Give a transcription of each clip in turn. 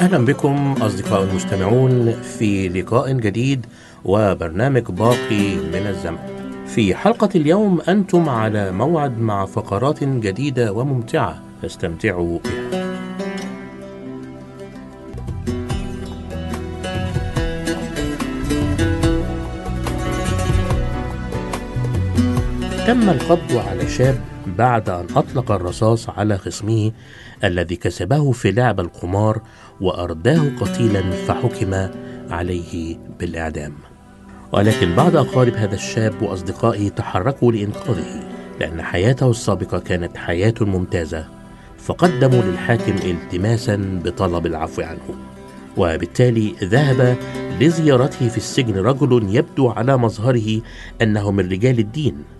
أهلا بكم أصدقاء المستمعون في لقاء جديد وبرنامج باقي من الزمن. في حلقة اليوم أنتم على موعد مع فقرات جديدة وممتعة فاستمتعوا بها. تم القبض على شاب بعد أن أطلق الرصاص على خصمه الذي كسبه في لعب القمار وأرداه قتيلا فحكم عليه بالإعدام. ولكن بعض أقارب هذا الشاب وأصدقائه تحركوا لإنقاذه لأن حياته السابقة كانت حياة ممتازة فقدموا للحاكم التماسا بطلب العفو عنه. وبالتالي ذهب لزيارته في السجن رجل يبدو على مظهره أنه من رجال الدين.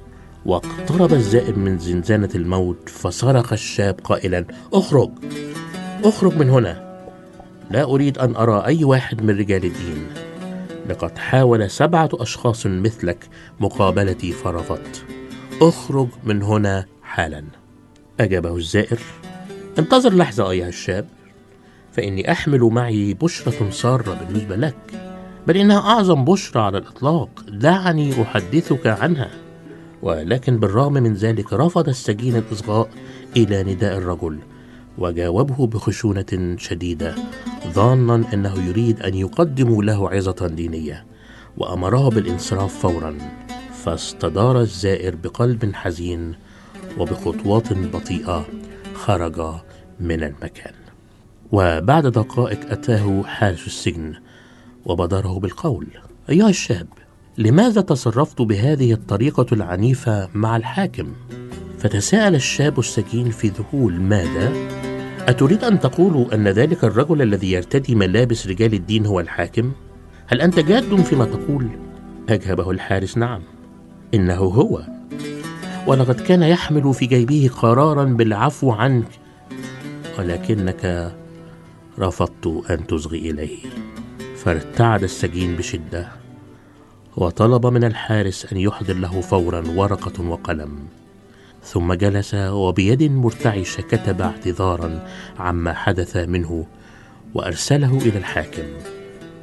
واقترب الزائر من زنزانة الموت فصرخ الشاب قائلا أخرج! أخرج من هنا! لا أريد أن أرى أي واحد من رجال الدين. لقد حاول سبعة أشخاص مثلك مقابلتي فرفضت. أخرج من هنا حالا. أجابه الزائر انتظر لحظة أيها الشاب. فإني أحمل معي بشرة سارة بالنسبة لك بل إنها أعظم بشرى على الإطلاق دعني أحدثك عنها. ولكن بالرغم من ذلك رفض السجين الإصغاء إلى نداء الرجل وجاوبه بخشونة شديدة ظانا أنه يريد أن يقدموا له عظة دينية وأمره بالانصراف فورا فاستدار الزائر بقلب حزين وبخطوات بطيئة خرج من المكان. وبعد دقائق أتاه حارس السجن وبادره بالقول أيها الشاب لماذا تصرفت بهذه الطريقة العنيفة مع الحاكم؟ فتساءل الشاب السجين في ذهول ماذا؟ أتريد أن تقول أن ذلك الرجل الذي يرتدي ملابس رجال الدين هو الحاكم؟ هل أنت جاد فيما تقول؟ أجابه الحارس نعم إنه هو ولقد كان يحمل في جيبه قرارا بالعفو عنك ولكنك رفضت أن تصغي إليه فارتعد السجين بشدة وطلب من الحارس أن يحضر له فورا ورقة وقلم. ثم جلس وبيد مرتعشه كتب اعتذارا عما حدث منه وأرسله إلى الحاكم.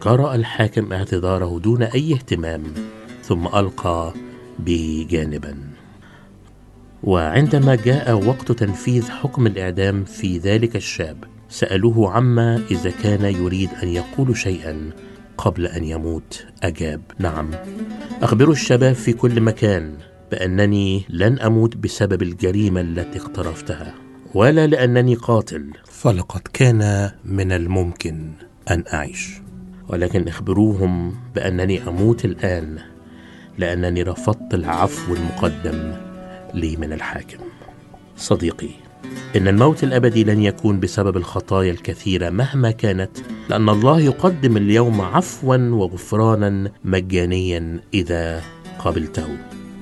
قرأ الحاكم اعتذاره دون أي اهتمام ثم ألقى به جانبا. وعندما جاء وقت تنفيذ حكم الإعدام في ذلك الشاب سألوه عما إذا كان يريد أن يقول شيئا قبل أن يموت. أجاب نعم. أخبروا الشباب في كل مكان بأنني لن أموت بسبب الجريمة التي اقترفتها ولا لأنني قاتل فلقد كان من الممكن أن أعيش. ولكن اخبروهم بأنني أموت الآن لأنني رفضت العفو المقدم لي من الحاكم. صديقي إن الموت الأبدي لن يكون بسبب الخطايا الكثيرة مهما كانت لأن الله يقدم اليوم عفوا وغفرانا مجانيا إذا قبلته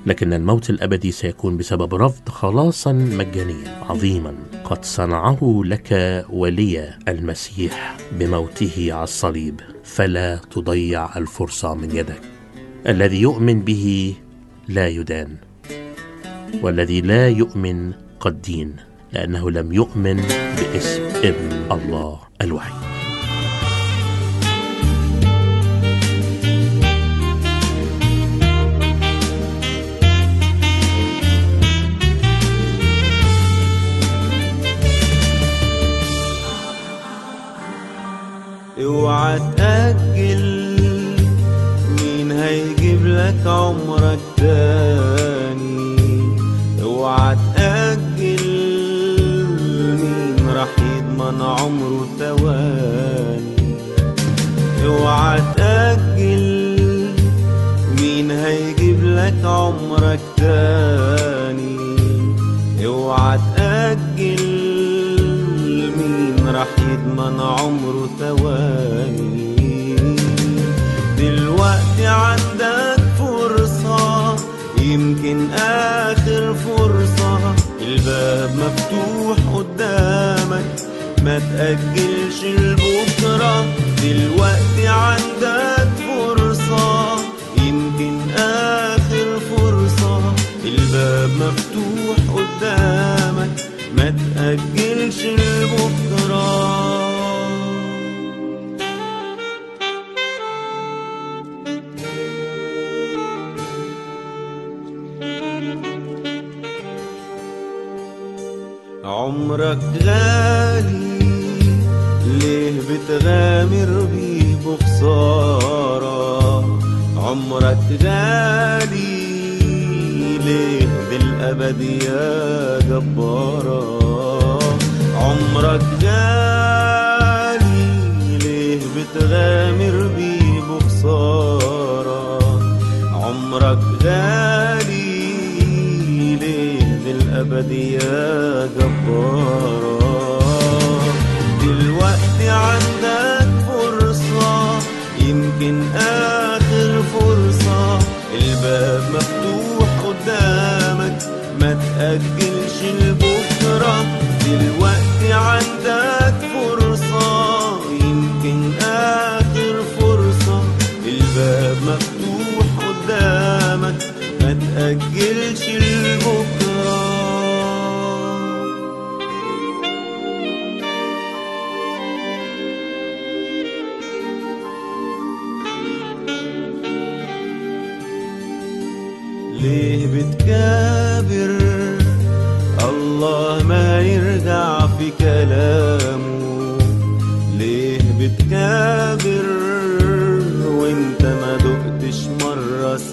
لكن الموت الأبدي سيكون بسبب رفض خلاصا مجانيا عظيما قد صنعه لك ولي المسيح بموته على الصليب فلا تضيع الفرصة من يدك. الذي يؤمن به لا يدان والذي لا يؤمن قد دين. لأنه لم يؤمن باسم ابن الله الوحيد اوعى تأجل مين هيجيب لك عمرك تاني؟ اوعى يضمن عمره ثواني اوعى تأجل مين هيجيب لك عمرك تاني؟ اوعى تأجل مين راح يضمن عمره ثواني دلوقتي عندك فرصة يمكن آخر فرصة. الباب مفتوح قدامك ما تأجلش لبكرة. دلوقتي عندك فرصة يمكن آخر فرصة. الباب مفتوح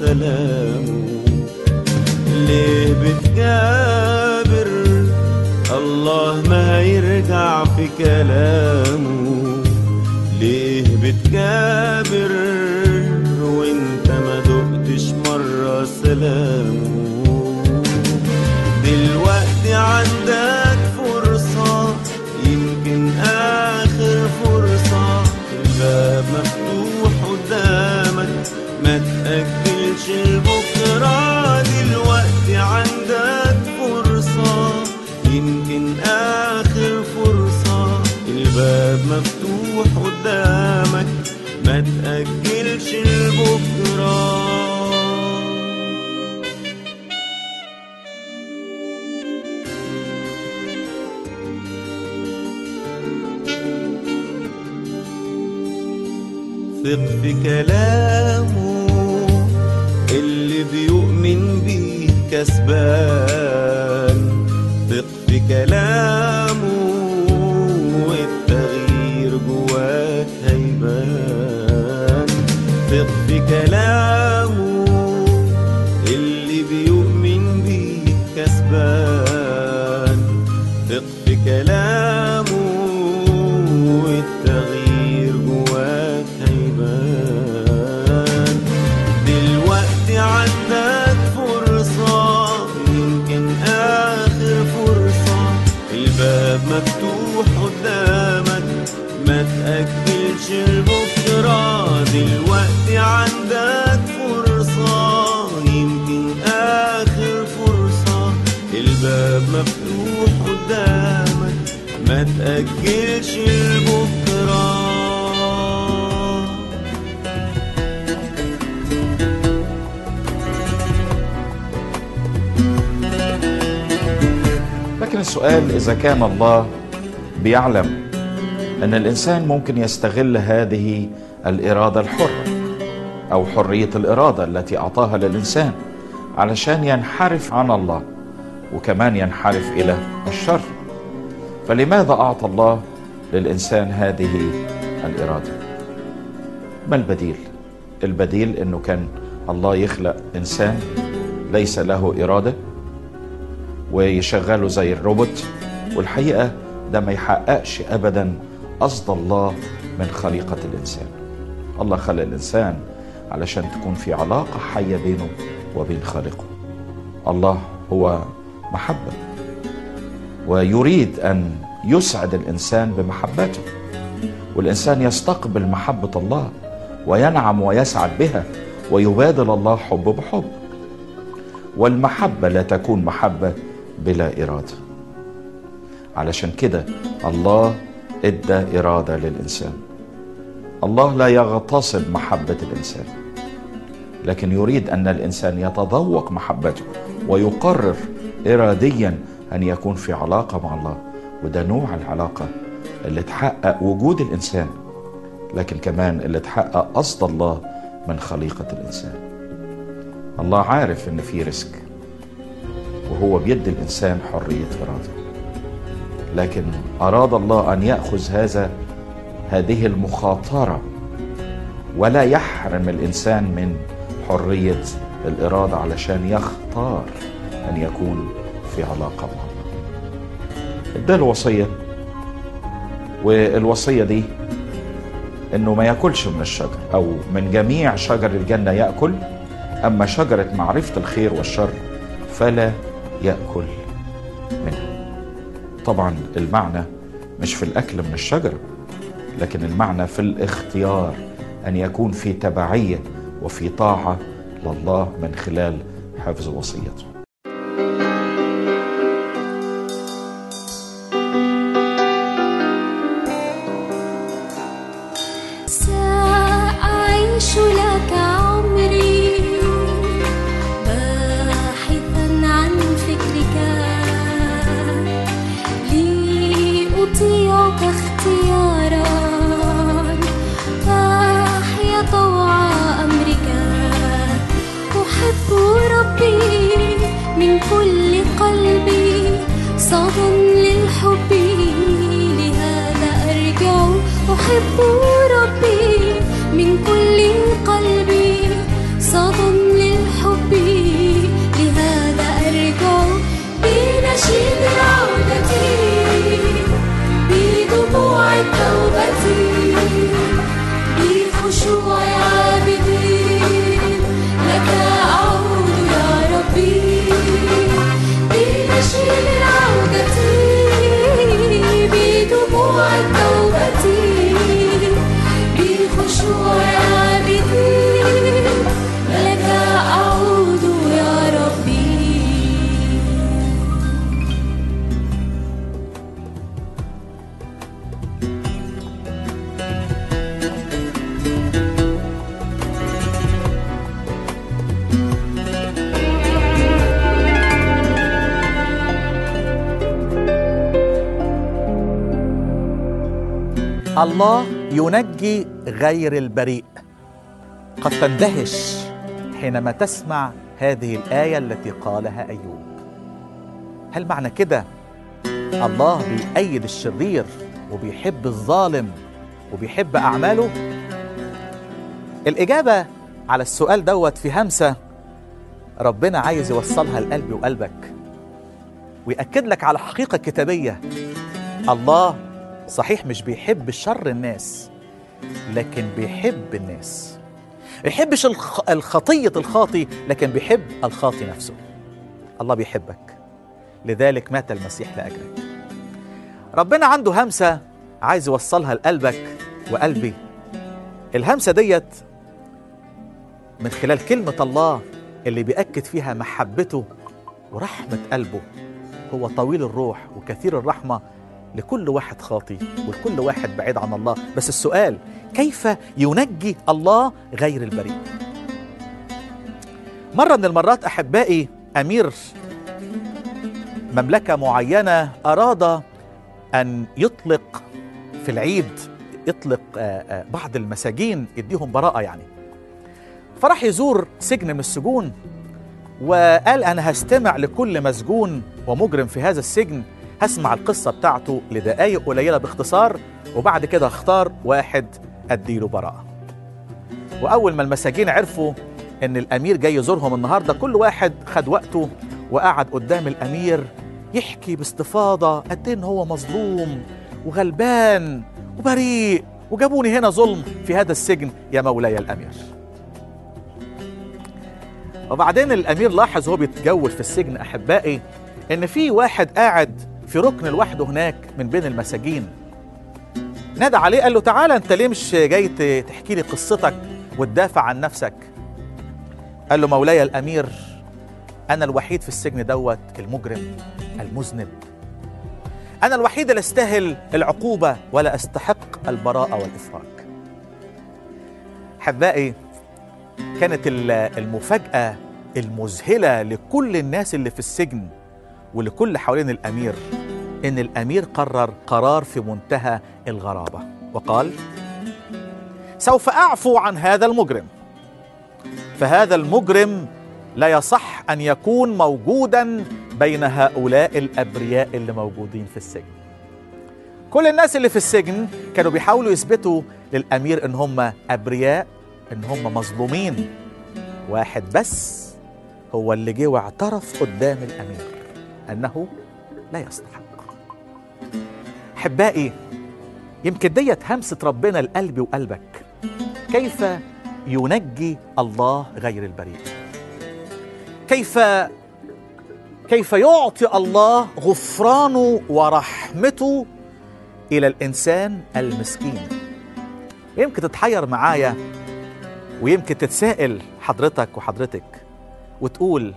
سلامه ليه بتكابر الله ما يرجع في كلامه. ليه بتكابر وانت ما دقتش مرة سلامه. دلوقتي عندك ما تأجلش لبكرة. ثق في كلامه اللي بيؤمن بيه كسبان. ثق في كلامه. تأجلش البكرة لكن السؤال إذا كان الله بيعلم أن الإنسان ممكن يستغل هذه الإرادة الحرة أو حرية الإرادة التي أعطاها للإنسان علشان ينحرف عن الله وكمان ينحرف إلى الشر. فلماذا أعطى الله للإنسان هذه الإرادة؟ ما البديل؟ البديل أنه كان الله يخلق إنسان ليس له إرادة ويشغله زي الروبوت والحقيقة ده ما يحققش أبدا قصد الله من خليقة الإنسان. الله خلق الإنسان علشان تكون في علاقة حية بينه وبين خالقه. الله هو محبة. ويريد أن يسعد الإنسان بمحبته. والإنسان يستقبل محبة الله وينعم ويسعد بها ويبادل الله حب بحب. والمحبة لا تكون محبة بلا إرادة. علشان كده الله إدى إرادة للإنسان. الله لا يغتصب محبة الإنسان لكن يريد أن الإنسان يتذوق محبته ويقرر إراديا أن يكون في علاقة مع الله وده نوع العلاقة اللي تحقق وجود الإنسان لكن كمان اللي تحقق قصد الله من خليقة الإنسان. الله عارف إن في رزق وهو بيدي الإنسان حرية إرادة لكن أراد الله أن يأخذ هذا هذه المخاطرة ولا يحرم الإنسان من حرية الإرادة علشان يختار أن يكون في علاقة مع الله ده الوصية. والوصية دي إنه ما يأكلش من الشجر أو من جميع شجر الجنة يأكل أما شجرة معرفة الخير والشر فلا يأكل منها. طبعا المعنى مش في الأكل من الشجرة لكن المعنى في الاختيار أن يكون في تبعية وفي طاعة لله من خلال حفظ وصيته. الله ينجي غير البريء. قد تندهش حينما تسمع هذه الآية التي قالها أيوب. هل معنى كده؟ الله بيأيد الشرير وبيحب الظالم وبيحب أعماله؟ الإجابة على السؤال دوت في همسة ربنا عايز يوصلها لقلبي وقلبك. ويأكد لك على حقيقة كتابية. الله صحيح مش بيحب شر الناس لكن بيحب الناس. يحبش الخ... الخطية الخاطي لكن بيحب الخاطي نفسه. الله بيحبك. لذلك مات المسيح لأجلك. ربنا عنده همسة عايز يوصلها لقلبك وقلبي. الهمسة ديت من خلال كلمة الله اللي بيأكد فيها محبته ورحمة قلبه. هو طويل الروح وكثير الرحمة لكل واحد خاطي ولكل واحد بعيد عن الله. بس السؤال كيف ينجي الله غير البريء مرة من المرات أحبائي أمير مملكة معينة أراد أن يطلق في العيد يطلق آه، آه، بعض المساجين يديهم براءة يعني. فراح يزور سجن من السجون وقال أنا هستمع لكل مسجون ومجرم في هذا السجن هسمع القصة بتاعته لدقايق قليلة باختصار وبعد كده اختار واحد أديله براءة. وأول ما المساجين عرفوا إن الأمير جاي يزورهم النهاردة كل واحد خد وقته وقعد قدام الأمير يحكي باستفاضة قد إيه إن هو مظلوم وغلبان وبريء وجابوني هنا ظلم في هذا السجن يا مولاي الأمير. وبعدين الأمير لاحظ وهو بيتجول في السجن أحبائي إن في واحد قاعد في ركن لوحده هناك من بين المساجين. نادى عليه قال له تعالى أنت ليه مش جاي تحكي لي قصتك وتدافع عن نفسك؟ قال له مولاي الأمير أنا الوحيد في السجن دوت المجرم المذنب. أنا الوحيد اللي أستاهل العقوبة ولا أستحق البراءة والإفراج. أحبائي كانت ال- المفاجأة المذهلة لكل الناس اللي في السجن ولكل حوالين الأمير إن الأمير قرر قرار في منتهى الغرابة. وقال سوف أعفو عن هذا المجرم. فهذا المجرم لا يصح أن يكون موجودا بين هؤلاء الأبرياء اللي موجودين في السجن. كل الناس اللي في السجن كانوا بيحاولوا يثبتوا للأمير إن هم أبرياء إن هم مظلومين. واحد بس هو اللي جه واعترف قدام الأمير. أنه لا يستحق. أحبائي يمكن ديت همسة ربنا لقلبي وقلبك. كيف ينجي الله غير البريء كيف كيف يعطي الله غفرانه ورحمته إلى الإنسان المسكين؟ يمكن تتحير معايا ويمكن تتساءل حضرتك وحضرتك وتقول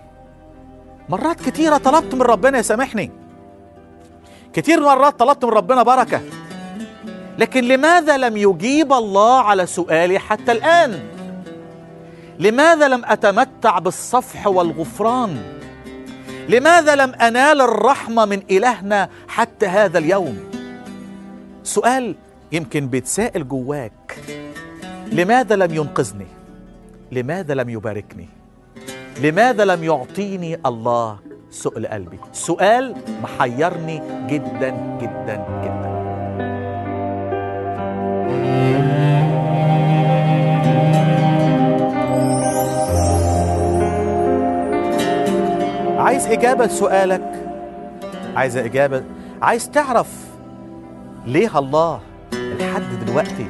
مرات كتيرة طلبت من ربنا يسامحني. كتير مرات طلبت من ربنا بركة. لكن لماذا لم يجيب الله على سؤالي حتى الآن؟ لماذا لم أتمتع بالصفح والغفران؟ لماذا لم أنال الرحمة من إلهنا حتى هذا اليوم؟ سؤال يمكن بيتسائل جواك. لماذا لم ينقذني؟ لماذا لم يباركني؟ لماذا لم يعطيني الله سؤل قلبي؟ سؤال محيرني جدا جدا جدا. عايز إجابة لسؤالك؟ عايز إجابة؟ عايز تعرف ليه الله لحد دلوقتي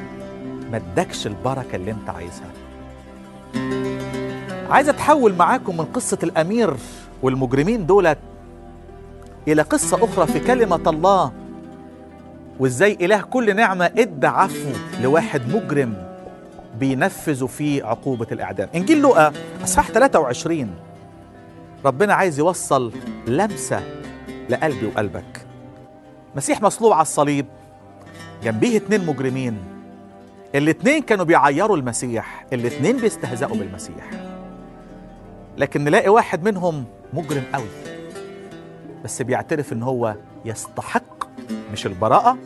ما ادكش البركة اللي انت عايزها؟ عايز أتحول معاكم من قصة الأمير والمجرمين دولت إلى قصة أخرى في كلمة الله. وإزاي إله كل نعمة إدى عفو لواحد مجرم بينفذ فيه عقوبة الإعدام. إنجيل لوقا أصحاح 23 ربنا عايز يوصل لمسة لقلبي وقلبك. مسيح مصلوب على الصليب جنبيه اتنين مجرمين. الاتنين كانوا بيعيروا المسيح الاتنين بيستهزئوا بالمسيح. لكن نلاقي واحد منهم مجرم قوي. بس بيعترف إن هو يستحق مش البراءة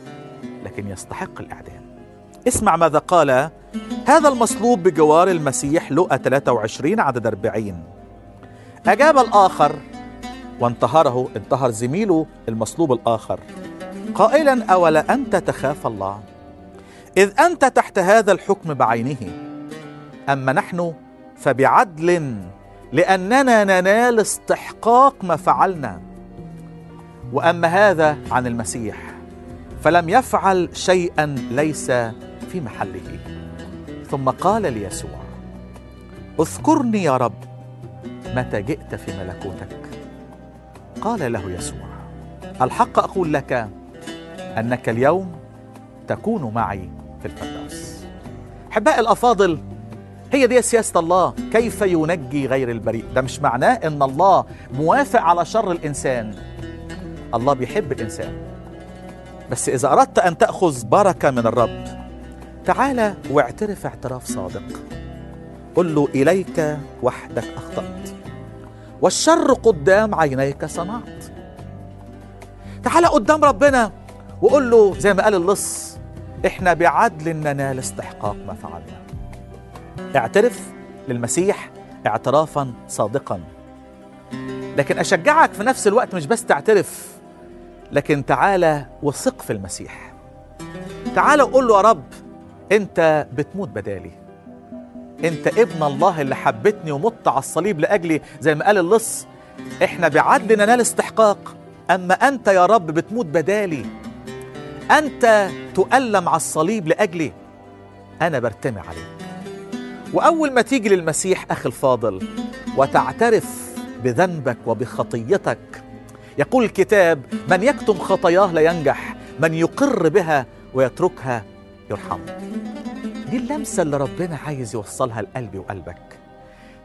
لكن يستحق الإعدام. اسمع ماذا قال هذا المصلوب بجوار المسيح لقى 23 عدد 40 أجاب الآخر وانتهره انتهر زميله المصلوب الآخر قائلا أولا أنت تخاف الله؟ إذ أنت تحت هذا الحكم بعينه أما نحن فبعدل لأننا ننال استحقاق ما فعلنا. وأما هذا عن المسيح فلم يفعل شيئا ليس في محله. ثم قال ليسوع اذكرني يا رب متى جئت في ملكوتك. قال له يسوع الحق أقول لك أنك اليوم تكون معي في الفردوس أحبائي الأفاضل هي دي سياسة الله. كيف ينجي غير البريء؟ ده مش معناه إن الله موافق على شر الإنسان. الله بيحب الإنسان. بس إذا أردت أن تأخذ بركة من الرب تعال واعترف اعتراف صادق. قل له إليك وحدك أخطأت. والشر قدام عينيك صنعت. تعال قدام ربنا وقول له زي ما قال اللص إحنا بعدل ننال استحقاق ما فعلنا. اعترف للمسيح اعترافا صادقا. لكن أشجعك في نفس الوقت مش بس تعترف لكن تعالى وثق في المسيح. تعالى وقول له يا رب أنت بتموت بدالي. أنت ابن الله اللي حبتني ومت على الصليب لأجلي زي ما قال اللص إحنا بعدل ننال استحقاق أما أنت يا رب بتموت بدالي. أنت تؤلم على الصليب لأجلي. أنا برتمي عليك. وأول ما تيجي للمسيح أخي الفاضل وتعترف بذنبك وبخطيتك. يقول الكتاب من يكتم خطاياه لا ينجح من يقر بها ويتركها يرحم دي اللمسة اللي ربنا عايز يوصلها لقلبي وقلبك.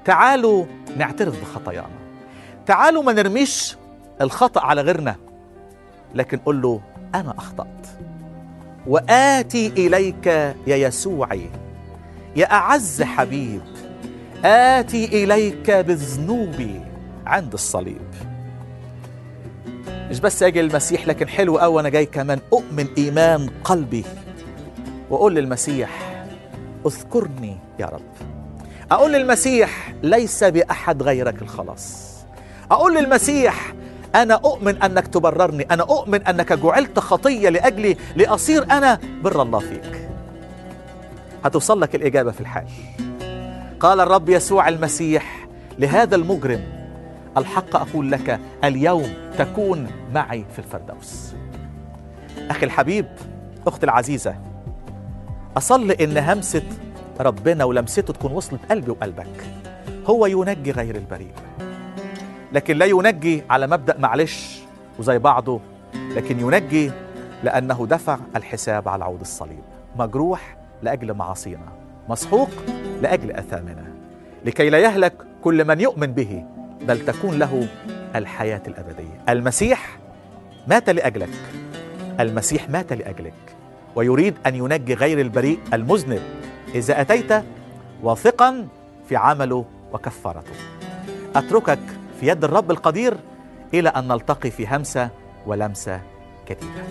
تعالوا نعترف بخطايانا. تعالوا ما نرميش الخطأ على غيرنا لكن قل له أنا أخطأت وآتي إليك يا يسوعي يا أعز حبيب آتي إليك بذنوبي عند الصليب. مش بس أجي المسيح لكن حلو أوي أنا جاي كمان أؤمن إيمان قلبي وأقول للمسيح أذكرني يا رب. أقول للمسيح ليس بأحد غيرك الخلاص. أقول للمسيح أنا أؤمن أنك تبررني أنا أؤمن أنك جعلت خطية لأجلي لأصير أنا بر الله فيك. هتوصل لك الإجابة في الحال. قال الرب يسوع المسيح لهذا المجرم الحق أقول لك اليوم تكون معي في الفردوس. أخي الحبيب أختي العزيزة أصلي إن همسة ربنا ولمسته تكون وصلت قلبي وقلبك. هو ينجي غير البريء لكن لا ينجي على مبدأ معلش وزي بعضه لكن ينجي لأنه دفع الحساب على عود الصليب. مجروح لأجل معاصينا مسحوق لأجل أثامنا لكي لا يهلك كل من يؤمن به بل تكون له الحياة الأبدية. المسيح مات لأجلك المسيح مات لأجلك ويريد أن ينجي غير البريء المذنب. إذا أتيت واثقا في عمله وكفارته. أتركك في يد الرب القدير إلى أن نلتقي في همسة ولمسة جديدة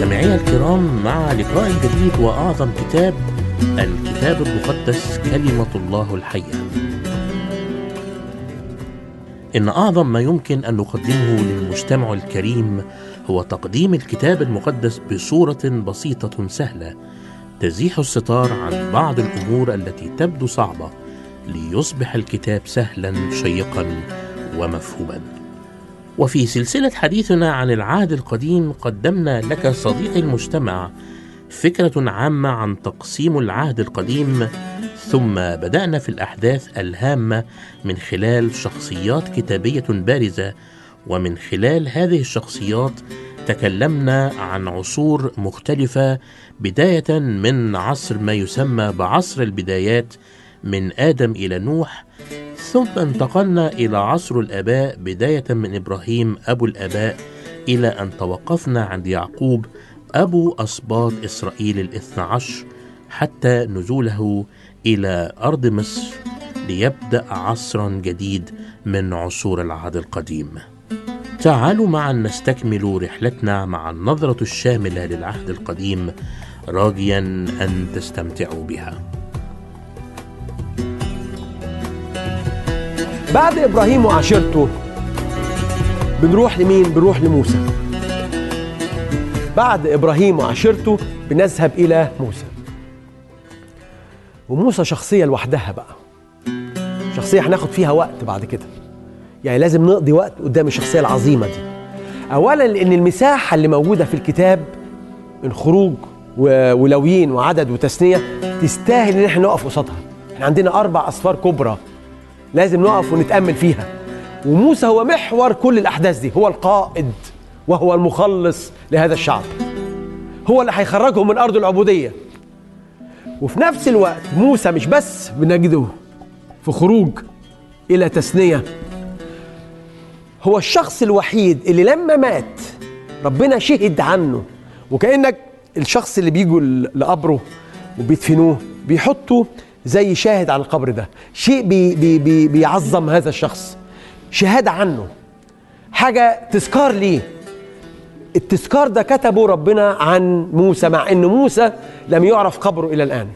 بكم مستمعي الكرام مع لقاء جديد وأعظم كتاب الكتاب المقدس كلمة الله الحية. إن أعظم ما يمكن أن نقدمه للمستمع الكريم هو تقديم الكتاب المقدس بصورة بسيطة سهلة تزيح الستار عن بعض الأمور التي تبدو صعبة ليصبح الكتاب سهلا شيقا ومفهوما. وفي سلسلة حديثنا عن العهد القديم قدمنا لك صديقي المستمع فكرة عامة عن تقسيم العهد القديم ثم بدأنا في الأحداث الهامة من خلال شخصيات كتابية بارزة ومن خلال هذه الشخصيات تكلمنا عن عصور مختلفة بداية من عصر ما يسمى بعصر البدايات من آدم إلى نوح ثم انتقلنا إلى عصر الآباء بداية من إبراهيم أبو الآباء إلى أن توقفنا عند يعقوب أبو أسباط إسرائيل الاثنى عشر حتى نزوله إلى أرض مصر ليبدأ عصرا جديد من عصور العهد القديم. تعالوا معا نستكمل رحلتنا مع النظرة الشاملة للعهد القديم راجيا أن تستمتعوا بها. بعد إبراهيم وعشيرته بنروح لمين؟ بنروح لموسى. بعد إبراهيم وعشيرته بنذهب إلى موسى. وموسى شخصية لوحدها بقى. شخصية هناخد فيها وقت بعد كده. يعني لازم نقضي وقت قدام الشخصية العظيمة دي. اولا لأن المساحة اللي موجودة في الكتاب من خروج ولويين وعدد وتثنيه تستاهل إن إحنا نقف قصادها. إحنا عندنا أربع أسفار كبرى لازم نقف ونتأمل فيها. وموسى هو محور كل الأحداث دي هو القائد وهو المخلص لهذا الشعب. هو اللي هيخرجهم من أرض العبودية. وفي نفس الوقت موسى مش بس بنجده في خروج إلى تثنيه هو الشخص الوحيد اللي لما مات ربنا شهد عنه. وكأنك الشخص اللي بيجوا لقبره وبيدفنوه بيحطوا زي شاهد على القبر ده. شيء بي بي بي بيعظم هذا الشخص. شهادة عنه. حاجة تذكار ليه. التذكار ده كتبه ربنا عن موسى مع إن موسى لم يعرف قبره إلى الآن.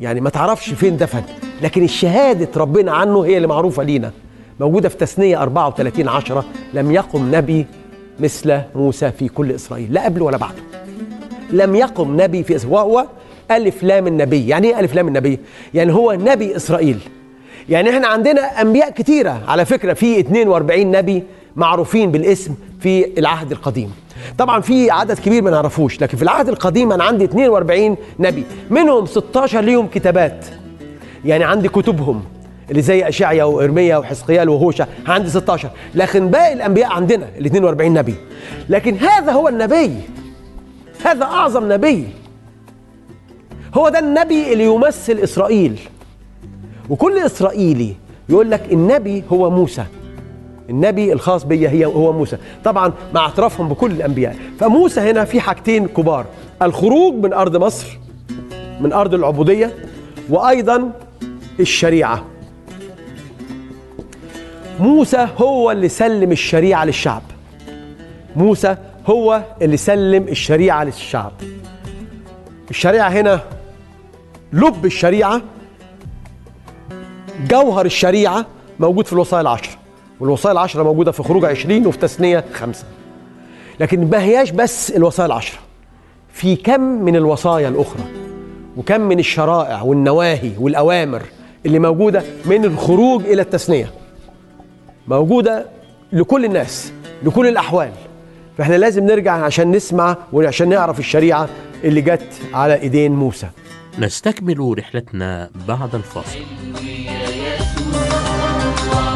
يعني ما تعرفش فين دفن لكن الشهادة ربنا عنه هي اللي معروفة لينا. موجودة في تثنية 34 عشرة. لم يقم نبي مثل موسى في كل إسرائيل. لا قبله ولا بعده لم يقم نبي في وهو ألف لام النبي. يعني إيه ألف لام النبي؟ يعني هو نبي إسرائيل. يعني إحنا عندنا أنبياء كتيرة. على فكرة في 42 نبي معروفين بالاسم في العهد القديم. طبعا في عدد كبير ما نعرفوش لكن في العهد القديم أنا عندي 42 نبي. منهم 16 ليهم كتابات. يعني عندي كتبهم اللي زي أشعيا وإرميا وحزقيال وهوشع. عندي 16 لكن باقي الأنبياء عندنا ال 42 نبي. لكن هذا هو النبي. هذا أعظم نبي. هو ده النبي اللي يمثل إسرائيل. وكل إسرائيلي يقول لك النبي هو موسى. النبي الخاص بيا هي هو موسى. طبعا مع اعترافهم بكل الأنبياء. فموسى هنا في حاجتين كبار. الخروج من أرض مصر من أرض العبودية وأيضا الشريعة. موسى هو اللي سلم الشريعة للشعب. موسى هو اللي سلم الشريعة للشعب. الشريعة هنا لب الشريعة جوهر الشريعة موجود في الوصايا العشر. والوصايا العشرة موجودة في خروج عشرين وفي تثنية خمسة. لكن ما هياش بس الوصايا العشرة في كم من الوصايا الأخرى وكم من الشرائع والنواهي والأوامر اللي موجودة من الخروج إلى التثنية. موجودة لكل الناس لكل الأحوال. فإحنا لازم نرجع عشان نسمع وعشان نعرف الشريعة اللي جت على إيدين موسى. نستكمل رحلتنا بعد الفاصل.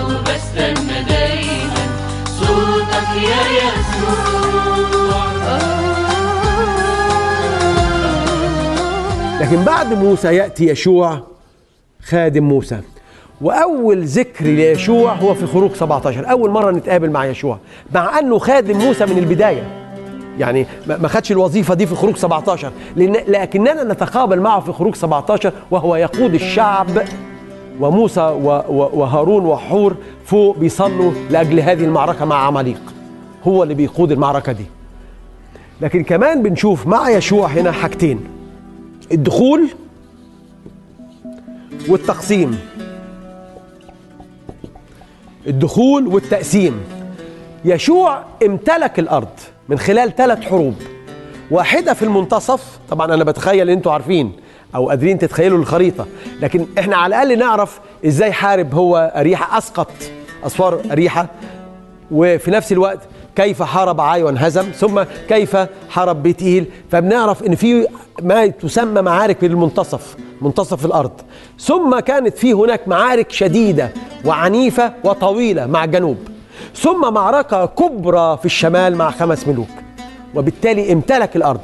وبستنى دايما صوتك يا يسوع لكن بعد موسى يأتي يشوع خادم موسى. وأول ذكر ليشوع هو في خروج 17 أول مرة نتقابل مع يشوع مع أنه خادم موسى من البداية. يعني ما خدش الوظيفة دي في خروج 17 لأن لكننا نتقابل معه في خروج 17 وهو يقود الشعب وموسى وهارون وحور فوق بيصلوا لأجل هذه المعركة مع عماليق. هو اللي بيقود المعركة دي. لكن كمان بنشوف مع يشوع هنا حاجتين. الدخول والتقسيم. الدخول والتقسيم. يشوع امتلك الأرض. من خلال ثلاث حروب. واحدة في المنتصف طبعا أنا بتخيل ان أنتوا عارفين أو قادرين تتخيلوا الخريطة لكن إحنا على الأقل نعرف إزاي حارب هو اريحه أسقط أسوار اريحه وفي نفس الوقت كيف حارب عاي وانهزم ثم كيف حارب بيت ايل فبنعرف إن في ما تسمى معارك في المنتصف منتصف الأرض. ثم كانت في هناك معارك شديدة وعنيفة وطويلة مع الجنوب ثم معركة كبرى في الشمال مع خمس ملوك. وبالتالي امتلك الأرض.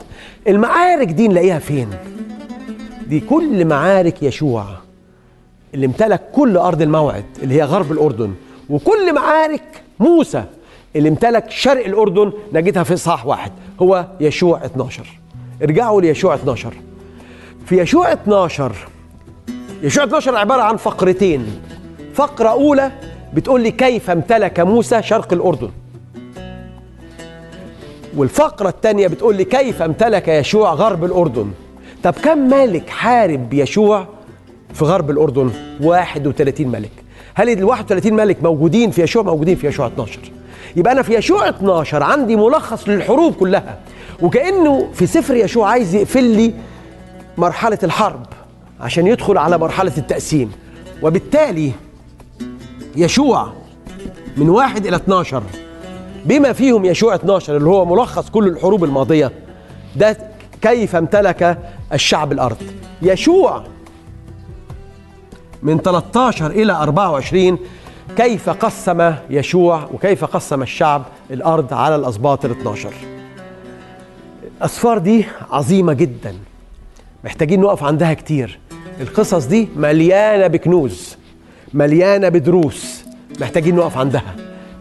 المعارك دي نلاقيها فين؟ دي كل معارك يشوع اللي امتلك كل أرض الموعد اللي هي غرب الأردن. وكل معارك موسى اللي امتلك شرق الأردن نجدها في إصحاح واحد. هو يشوع 12 ارجعوا ليشوع 12 في يشوع 12 يشوع 12 عبارة عن فقرتين. فقرة أولى بتقول لي كيف امتلك موسى شرق الأردن؟ والفقرة الثانية بتقول لي كيف امتلك يشوع غرب الأردن؟ طب كم ملك حارب يشوع في غرب الأردن؟ 31 ملك. هل ال 31 ملك موجودين في يشوع؟ موجودين في يشوع 12 يبقى أنا في يشوع 12 عندي ملخص للحروب كلها. وكأنه في سفر يشوع عايز يقفل لي مرحلة الحرب عشان يدخل على مرحلة التقسيم. وبالتالي يشوع من واحد إلى 12 بما فيهم يشوع 12 اللي هو ملخص كل الحروب الماضية ده كيف امتلك الشعب الأرض. يشوع من 13 إلى 24 كيف قسم يشوع وكيف قسم الشعب الأرض على الأسباط ال 12 الأسفار دي عظيمة جدا. محتاجين نقف عندها كتير. القصص دي مليانة بكنوز. مليانة بدروس محتاجين نقف عندها.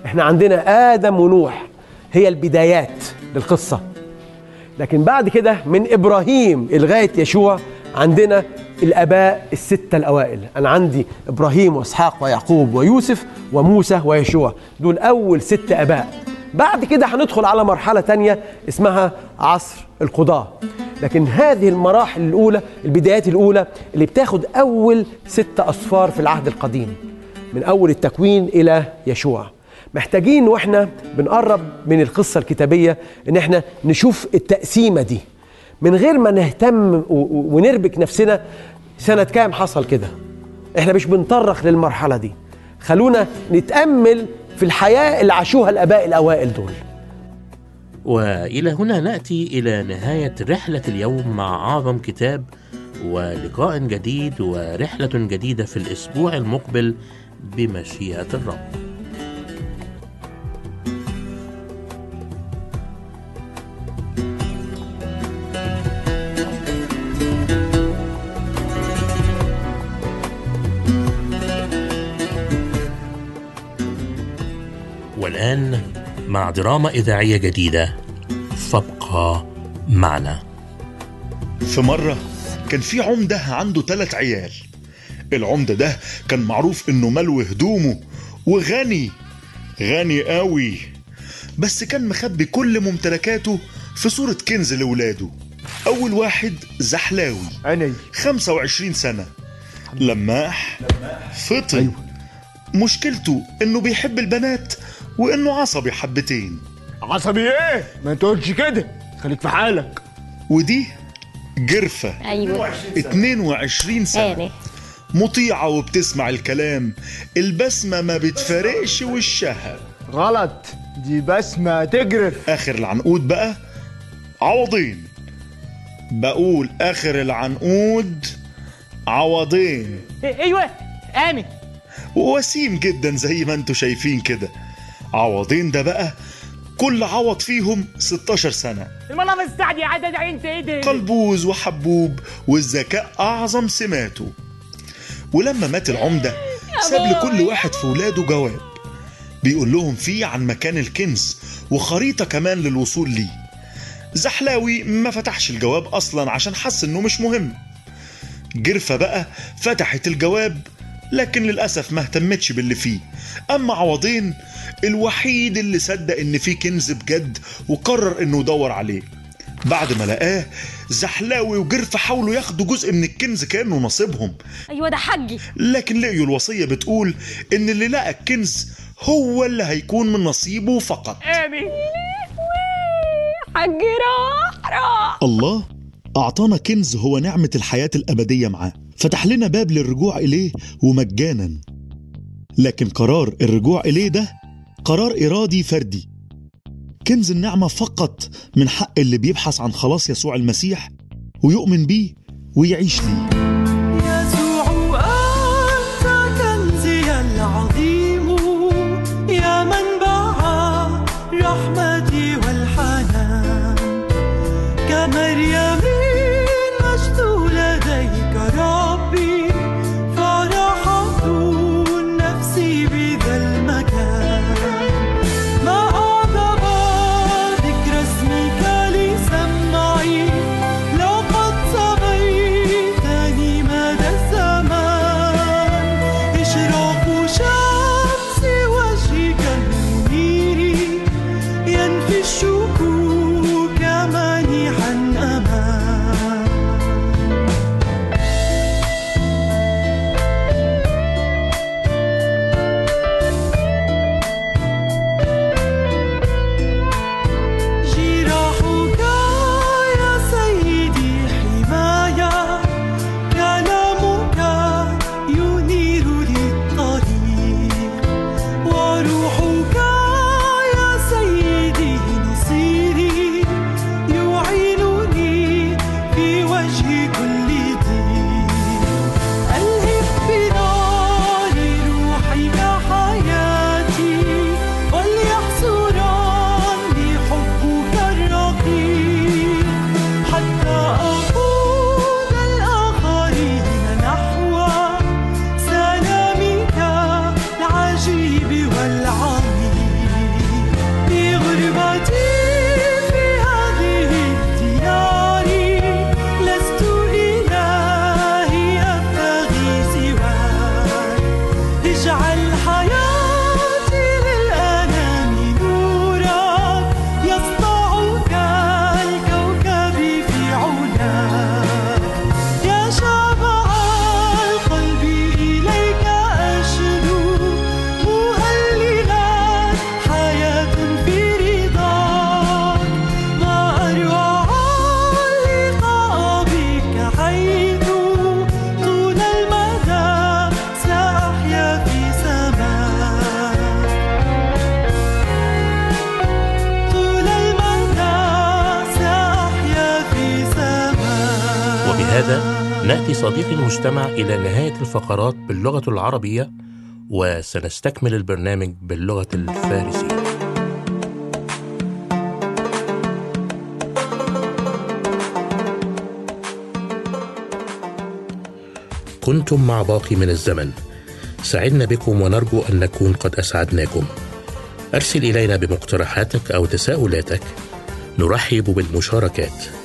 إحنا عندنا آدم ونوح هي البدايات للقصة. لكن بعد كده من إبراهيم لغاية يشوع عندنا الآباء الستة الأوائل. أنا عندي إبراهيم وإسحاق ويعقوب ويوسف وموسى ويشوع. دول أول ست آباء. بعد كده هندخل على مرحلة تانية اسمها عصر القضاة لكن هذه المراحل الأولى البدايات الأولى اللي بتاخد أول ست أصفار في العهد القديم من أول التكوين إلى يشوع. محتاجين وإحنا بنقرب من القصة الكتابية إن إحنا نشوف التقسيمة دي. من غير ما نهتم ونربك نفسنا سنة كام حصل كده؟ إحنا مش بنطرق للمرحلة دي. خلونا نتأمل في الحياة اللي عاشوها الآباء الأوائل دول. وإلى هنا نأتي إلى نهاية رحلة اليوم مع أعظم كتاب ولقاء جديد ورحلة جديدة في الأسبوع المقبل بمشيئة الرب. والآن مع دراما إذاعية جديدة. فابقى معنا. في مرة كان في عمدة عنده تلات عيال. العمدة ده كان معروف إنه ملو هدومه وغني غني قوي بس كان مخبي كل ممتلكاته في صورة كنز لولاده. أول واحد زحلاوي عيني. 25 سنة. لماح فطن. مشكلته إنه بيحب البنات وإنه عصبي حبتين. عصبي إيه؟ ما تقولش كده. خليك في حالك. ودي جرفة. أيوه. 22 سنة. مطيعة وبتسمع الكلام. البسمة ما بتفارقش وشها. غلط. دي بسمة تجرف. آخر العنقود بقى. عوضين. بقول آخر العنقود عوضين. أيوه. أنا وسيم جدا زي ما أنتوا شايفين كده. عوضين ده بقى كل عوض فيهم 16 سنة. المنام السعد يا عدد انت إيه ده قلبوز وحبوب والذكاء أعظم سماته. ولما مات العمدة ساب لكل واحد في ولاده جواب. بيقول لهم فيه عن مكان الكنز وخريطة كمان للوصول ليه. زحلاوي ما فتحش الجواب أصلا عشان حس إنه مش مهم. جرفة بقى فتحت الجواب لكن للأسف ما اهتمتش باللي فيه. أما عوضين الوحيد اللي صدق إن فيه كنز بجد وقرر إنه يدور عليه. بعد ما لقاه زحلاوي وجرفة حاولوا ياخدوا جزء من الكنز كأنه نصيبهم. أيوه ده حجي لكن لقيوا الوصية بتقول إن اللي لقى الكنز هو اللي هيكون من نصيبه فقط. امي حجي راح راح. الله أعطانا كنز هو نعمة الحياة الأبدية معاه. فتح لنا باب للرجوع إليه ومجانا. لكن قرار الرجوع إليه ده قرار إرادي فردي. كنز النعمة فقط من حق اللي بيبحث عن خلاص يسوع المسيح ويؤمن بيه ويعيش ليه يسوع أنت العظيم يا منبع رحمتي صديقي المجتمع إلى نهاية الفقرات باللغة العربية وسنستكمل البرنامج باللغة الفارسية. كنتم مع باقي من الزمن. سعدنا بكم ونرجو أن نكون قد أسعدناكم. أرسل إلينا بمقترحاتك أو تساؤلاتك. نرحب بالمشاركات.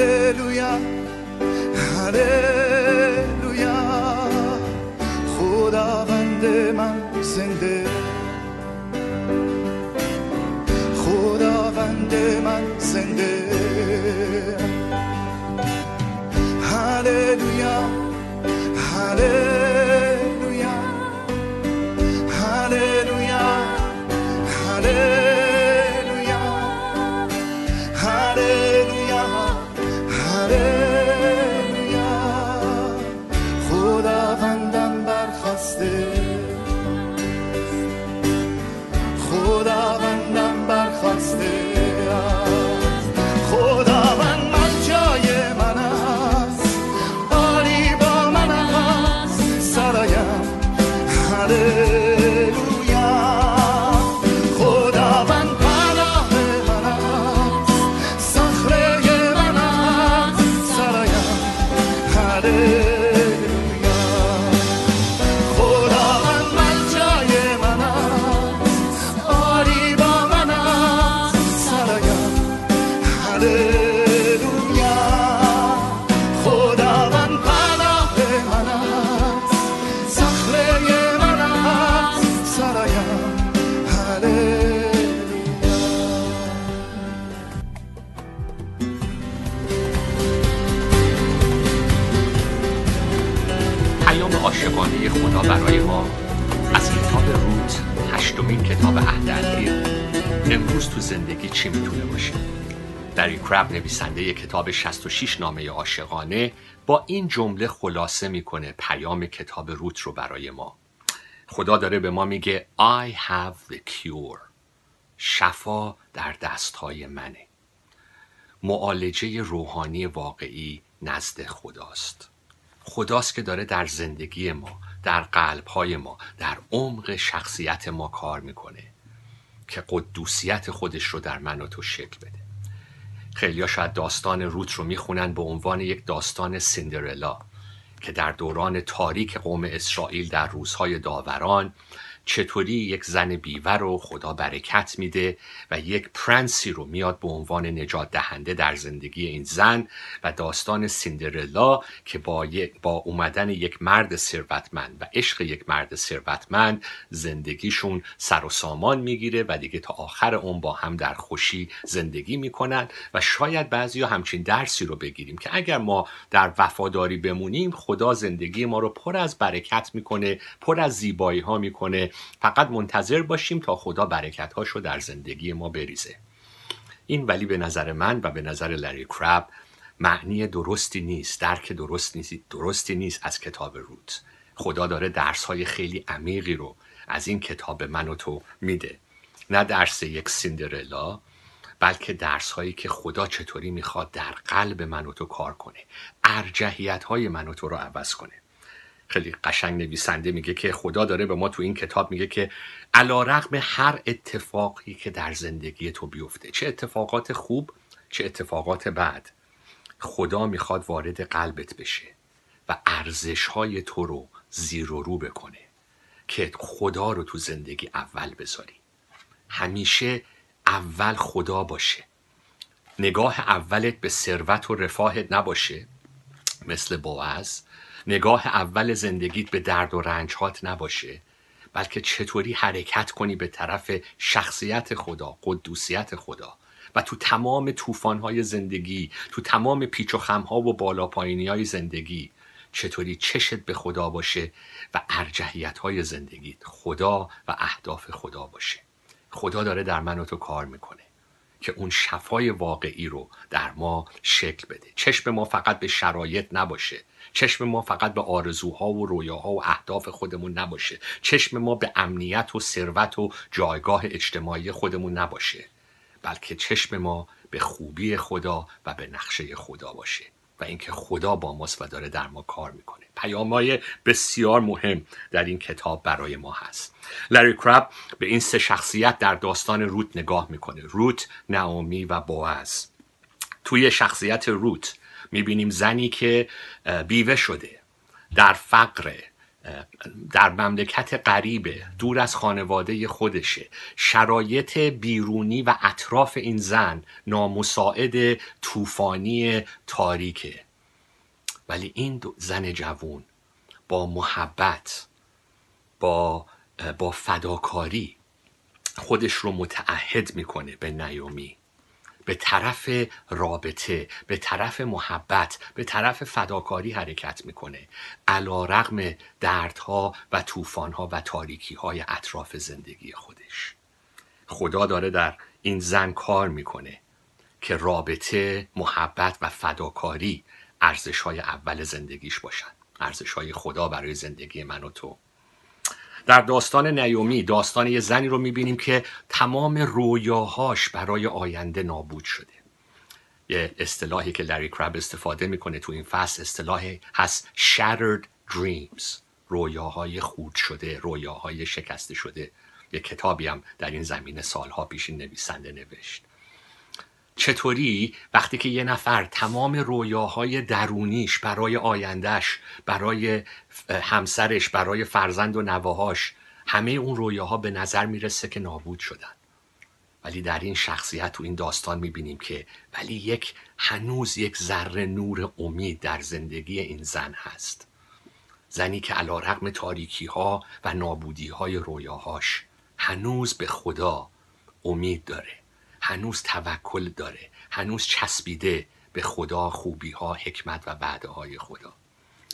هللویا هللویا خداوند من زنده خداوند من زنده هللویا هللویا زندگی چی می‌تونه باشه؟ لری کراب نویسنده کتاب 66 نامه عاشقانه با این جمله خلاصه می‌کنه پیام کتاب روت رو برای ما. خدا داره به ما میگه I have the cure. شفا در دستهای منه. معالجه روحانی واقعی نزد خداست. خداست که داره در زندگی ما در قلبهای ما در عمق شخصیت ما کار می‌کنه. که قدوسیت خودش رو در من و تو شکل بده. خیلیا شاید داستان روت رو می‌خونن به عنوان یک داستان سیندرلا که در دوران تاریک قوم اسرائیل در روزهای داوران چطوری یک زن بیوه رو خدا برکت میده و یک پرنسی رو میاد به عنوان نجات دهنده در زندگی این زن و داستان سیندرلا که با, با اومدن یک مرد ثروتمند و عشق یک مرد ثروتمند زندگیشون سر و سامان می‌گیره و دیگه تا آخر اون با هم در خوشی زندگی می‌کنن و شاید بعضی همچین درسی رو بگیریم که اگر ما در وفاداری بمونیم خدا زندگی ما رو پر از برکت می‌کنه پر از زیبایی ها می‌کنه فقط منتظر باشیم تا خدا برکت رو در زندگی ما بریزه. این ولی به نظر من و به نظر لری کراب معنی درستی نیست درک درست نیست درستی نیست از کتاب روت. خدا داره درس های خیلی عمیقی رو از این کتاب من و تو میده. نه درس یک سیندرلا بلکه درس هایی که خدا چطوری می‌خواد در قلب من و تو کار کنه. ارجحیت های من و تو رو عوض کنه. خیلی قشنگ نویسنده میگه که خدا داره به ما تو این کتاب میگه که علی رغم هر اتفاقی که در زندگی تو بیفته چه اتفاقات خوب چه اتفاقات بد خدا می‌خواد وارد قلبت بشه و ارزش های تو رو زیر و رو بکنه که خدا رو تو زندگی اول بذاری. همیشه اول خدا باشه. نگاه اولت به ثروت و رفاهت نباشه مثل بوعز نگاه اول زندگیت به درد و رنجهات نباشه بلکه چطوری حرکت کنی به طرف شخصیت خدا قدوسیت خدا. و تو تمام طوفان‌های زندگی تو تمام پیچ و خمها و بالا پایینی های زندگی چطوری چشت به خدا باشه و ارجحیت های زندگیت خدا و اهداف خدا باشه. خدا داره در من و تو کار می‌کنه. که اون شفای واقعی رو در ما شکل بده. چشم ما فقط به شرایط نباشه. چشم ما فقط به آرزوها و رویاها و اهداف خودمون نباشه. چشم ما به امنیت و ثروت و جایگاه اجتماعی خودمون نباشه. بلکه چشم ما به خوبی خدا و به نقشه خدا باشه. و اینکه خدا با ماست و داره در ما کار می‌کنه. پیامهای بسیار مهم در این کتاب برای ما هست. لری کراب به این سه شخصیت در داستان روت نگاه می‌کنه. روت نعومی و بوعز توی شخصیت روت می‌بینیم زنی که بیوه شده. در فقر در مملکت غریبه دور از خانواده خودشه. شرایط بیرونی و اطراف این زن نامساعد طوفانی تاریکه. ولی این زن جوون با محبت با با فداکاری خودش رو متعهد می‌کنه به نعومی به طرف رابطه به طرف محبت به طرف فداکاری حرکت می‌کنه. علی رغم دردها و طوفانها و تاریکی های اطراف زندگی خودش. خدا داره در این زن کار می‌کنه که رابطه محبت و فداکاری ارزش های اول زندگیش باشن. ارزش های خدا برای زندگی من و تو. در داستان نعومی داستان یه زنی رو می‌بینیم که تمام رویاهاش برای آینده نابود شده. یه اصطلاحی که لری کراب استفاده می‌کنه تو این فصل اصطلاحی هست shattered dreams. رویاهای خرد شده رویاهای شکسته شده. یه کتابی هم در این زمینه سالها پیش نویسنده نوشت. چطوری وقتی که یه نفر تمام رویاهای درونیش برای آیندهش برای همسرش برای فرزند و نوه‌هاش همه اون رویاها به نظر می‌رسه که نابود شدن. ولی در این شخصیت تو این داستان می‌بینیم که ولی یک هنوز یک ذره نور امید در زندگی این زن هست. زنی که علی رغم تاریکی ها و نابودی های رویاهاش هنوز به خدا امید داره. هنوز توکل داره هنوز چسبیده به خدا خوبی ها حکمت و وعده های خدا.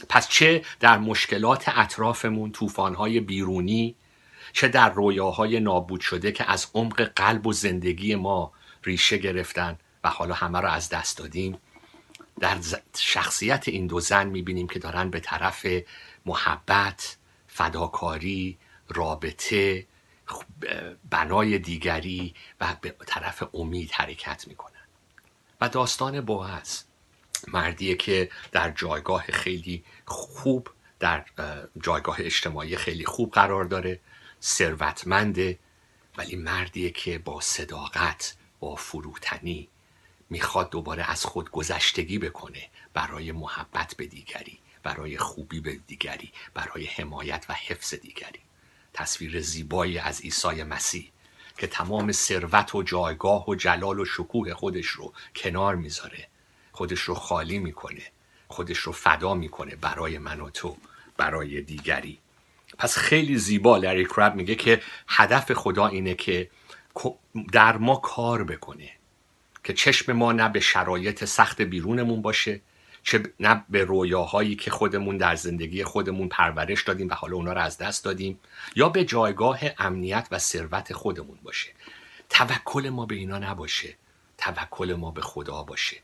پس چه در مشکلات اطرافمون طوفان‌های بیرونی چه در رویاهای نابود شده که از عمق قلب و زندگی ما ریشه گرفتن و حالا همه رو از دست دادیم در شخصیت این دو زن می‌بینیم که دارن به طرف محبت فداکاری رابطه بنای دیگری و به طرف امید حرکت می‌کنن. و داستان بوعز مردیه که در جایگاه خیلی خوب در اه، جایگاه اجتماعی خیلی خوب قرار داره ثروتمنده ولی مردیه که با صداقت با فروتنی می‌خواد دوباره از خود گذشتگی بکنه برای محبت به دیگری برای خوبی به دیگری برای حمایت و حفظ دیگری. تصویر زیبایی از عیسی مسیح که تمام ثروت و جایگاه و جلال و شکوه خودش رو کنار می‌ذاره. خودش رو خالی می‌کنه. خودش رو فدا می‌کنه برای من و تو برای دیگری. پس خیلی زیبا لری کراب میگه که هدف خدا اینه که در ما کار بکنه. که چشم ما نه به شرایط سخت بیرونمون باشه چه نه به رویاهایی که خودمون در زندگی خودمون پرورش دادیم و حالا اونا رو از دست دادیم یا به جایگاه امنیت و ثروت خودمون باشه. توکل ما به اینا نباشه. توکل ما به خدا باشه.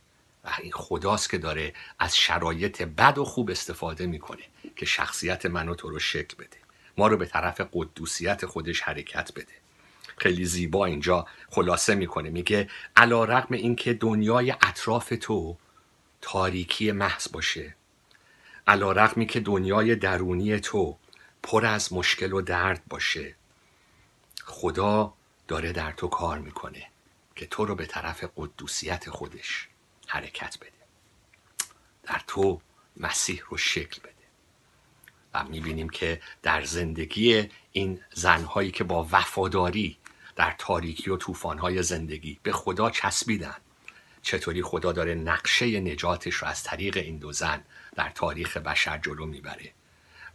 و این خداست که داره از شرایط بد و خوب استفاده می‌کنه که شخصیت من و تو رو شکل بده. ما رو به طرف قدوسیت خودش حرکت بده. خیلی زیبا اینجا خلاصه می‌کنه. میگه علی رغم این که دنیای اطراف تو تاریکی محض باشه. علی رغمی که دنیای درونی تو پر از مشکل و درد باشه. خدا داره در تو کار می‌کنه که تو رو به طرف قدوسیت خودش حرکت بده. در تو مسیح رو شکل بده. و می‌بینیم که در زندگی این زنهایی که با وفاداری در تاریکی و طوفانهای زندگی به خدا چسبیدن. چطوری خدا داره نقشه نجاتش رو از طریق این دو زن در تاریخ بشر جلو می‌بره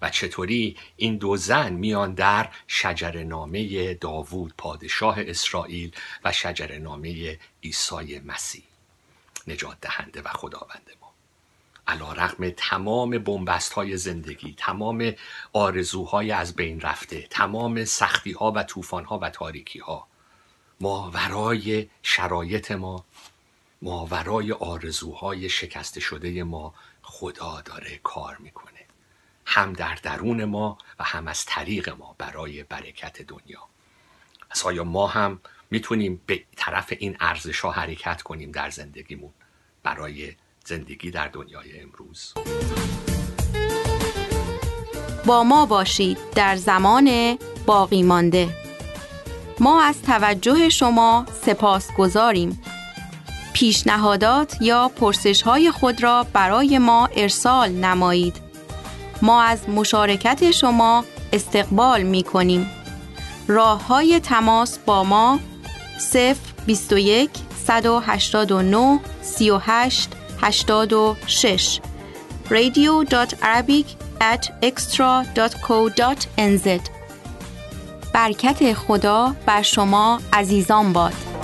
و چطوری این دو زن میان در شجره نامه داوود پادشاه اسرائیل و شجره نامه عیسی مسیح. نجات دهنده و خداوند ما. علی رغم تمام بنبست های زندگی تمام آرزوهای از بین رفته تمام سختی ها و طوفان ها و تاریکی ها ماورای شرایط ما ماورای آرزوهای شکسته شده ما خدا داره کار می‌کنه. هم در درون ما و هم از طریق ما برای برکت دنیا. پس آیا ما هم می‌تونیم به طرف این ارزش ها حرکت کنیم در زندگیمون برای زندگی در دنیای امروز؟ با ما باشید در زمان باقی مانده. ما از توجه شما سپاس گزاریم پیشنهادات یا پرسش های خود را برای ما ارسال نمایید. ما از مشارکت شما استقبال می کنیم. راه های تماس با ما 021 189 38 86 radio.arabic at extra.co.nz برکت خدا بر شما عزیزان باد.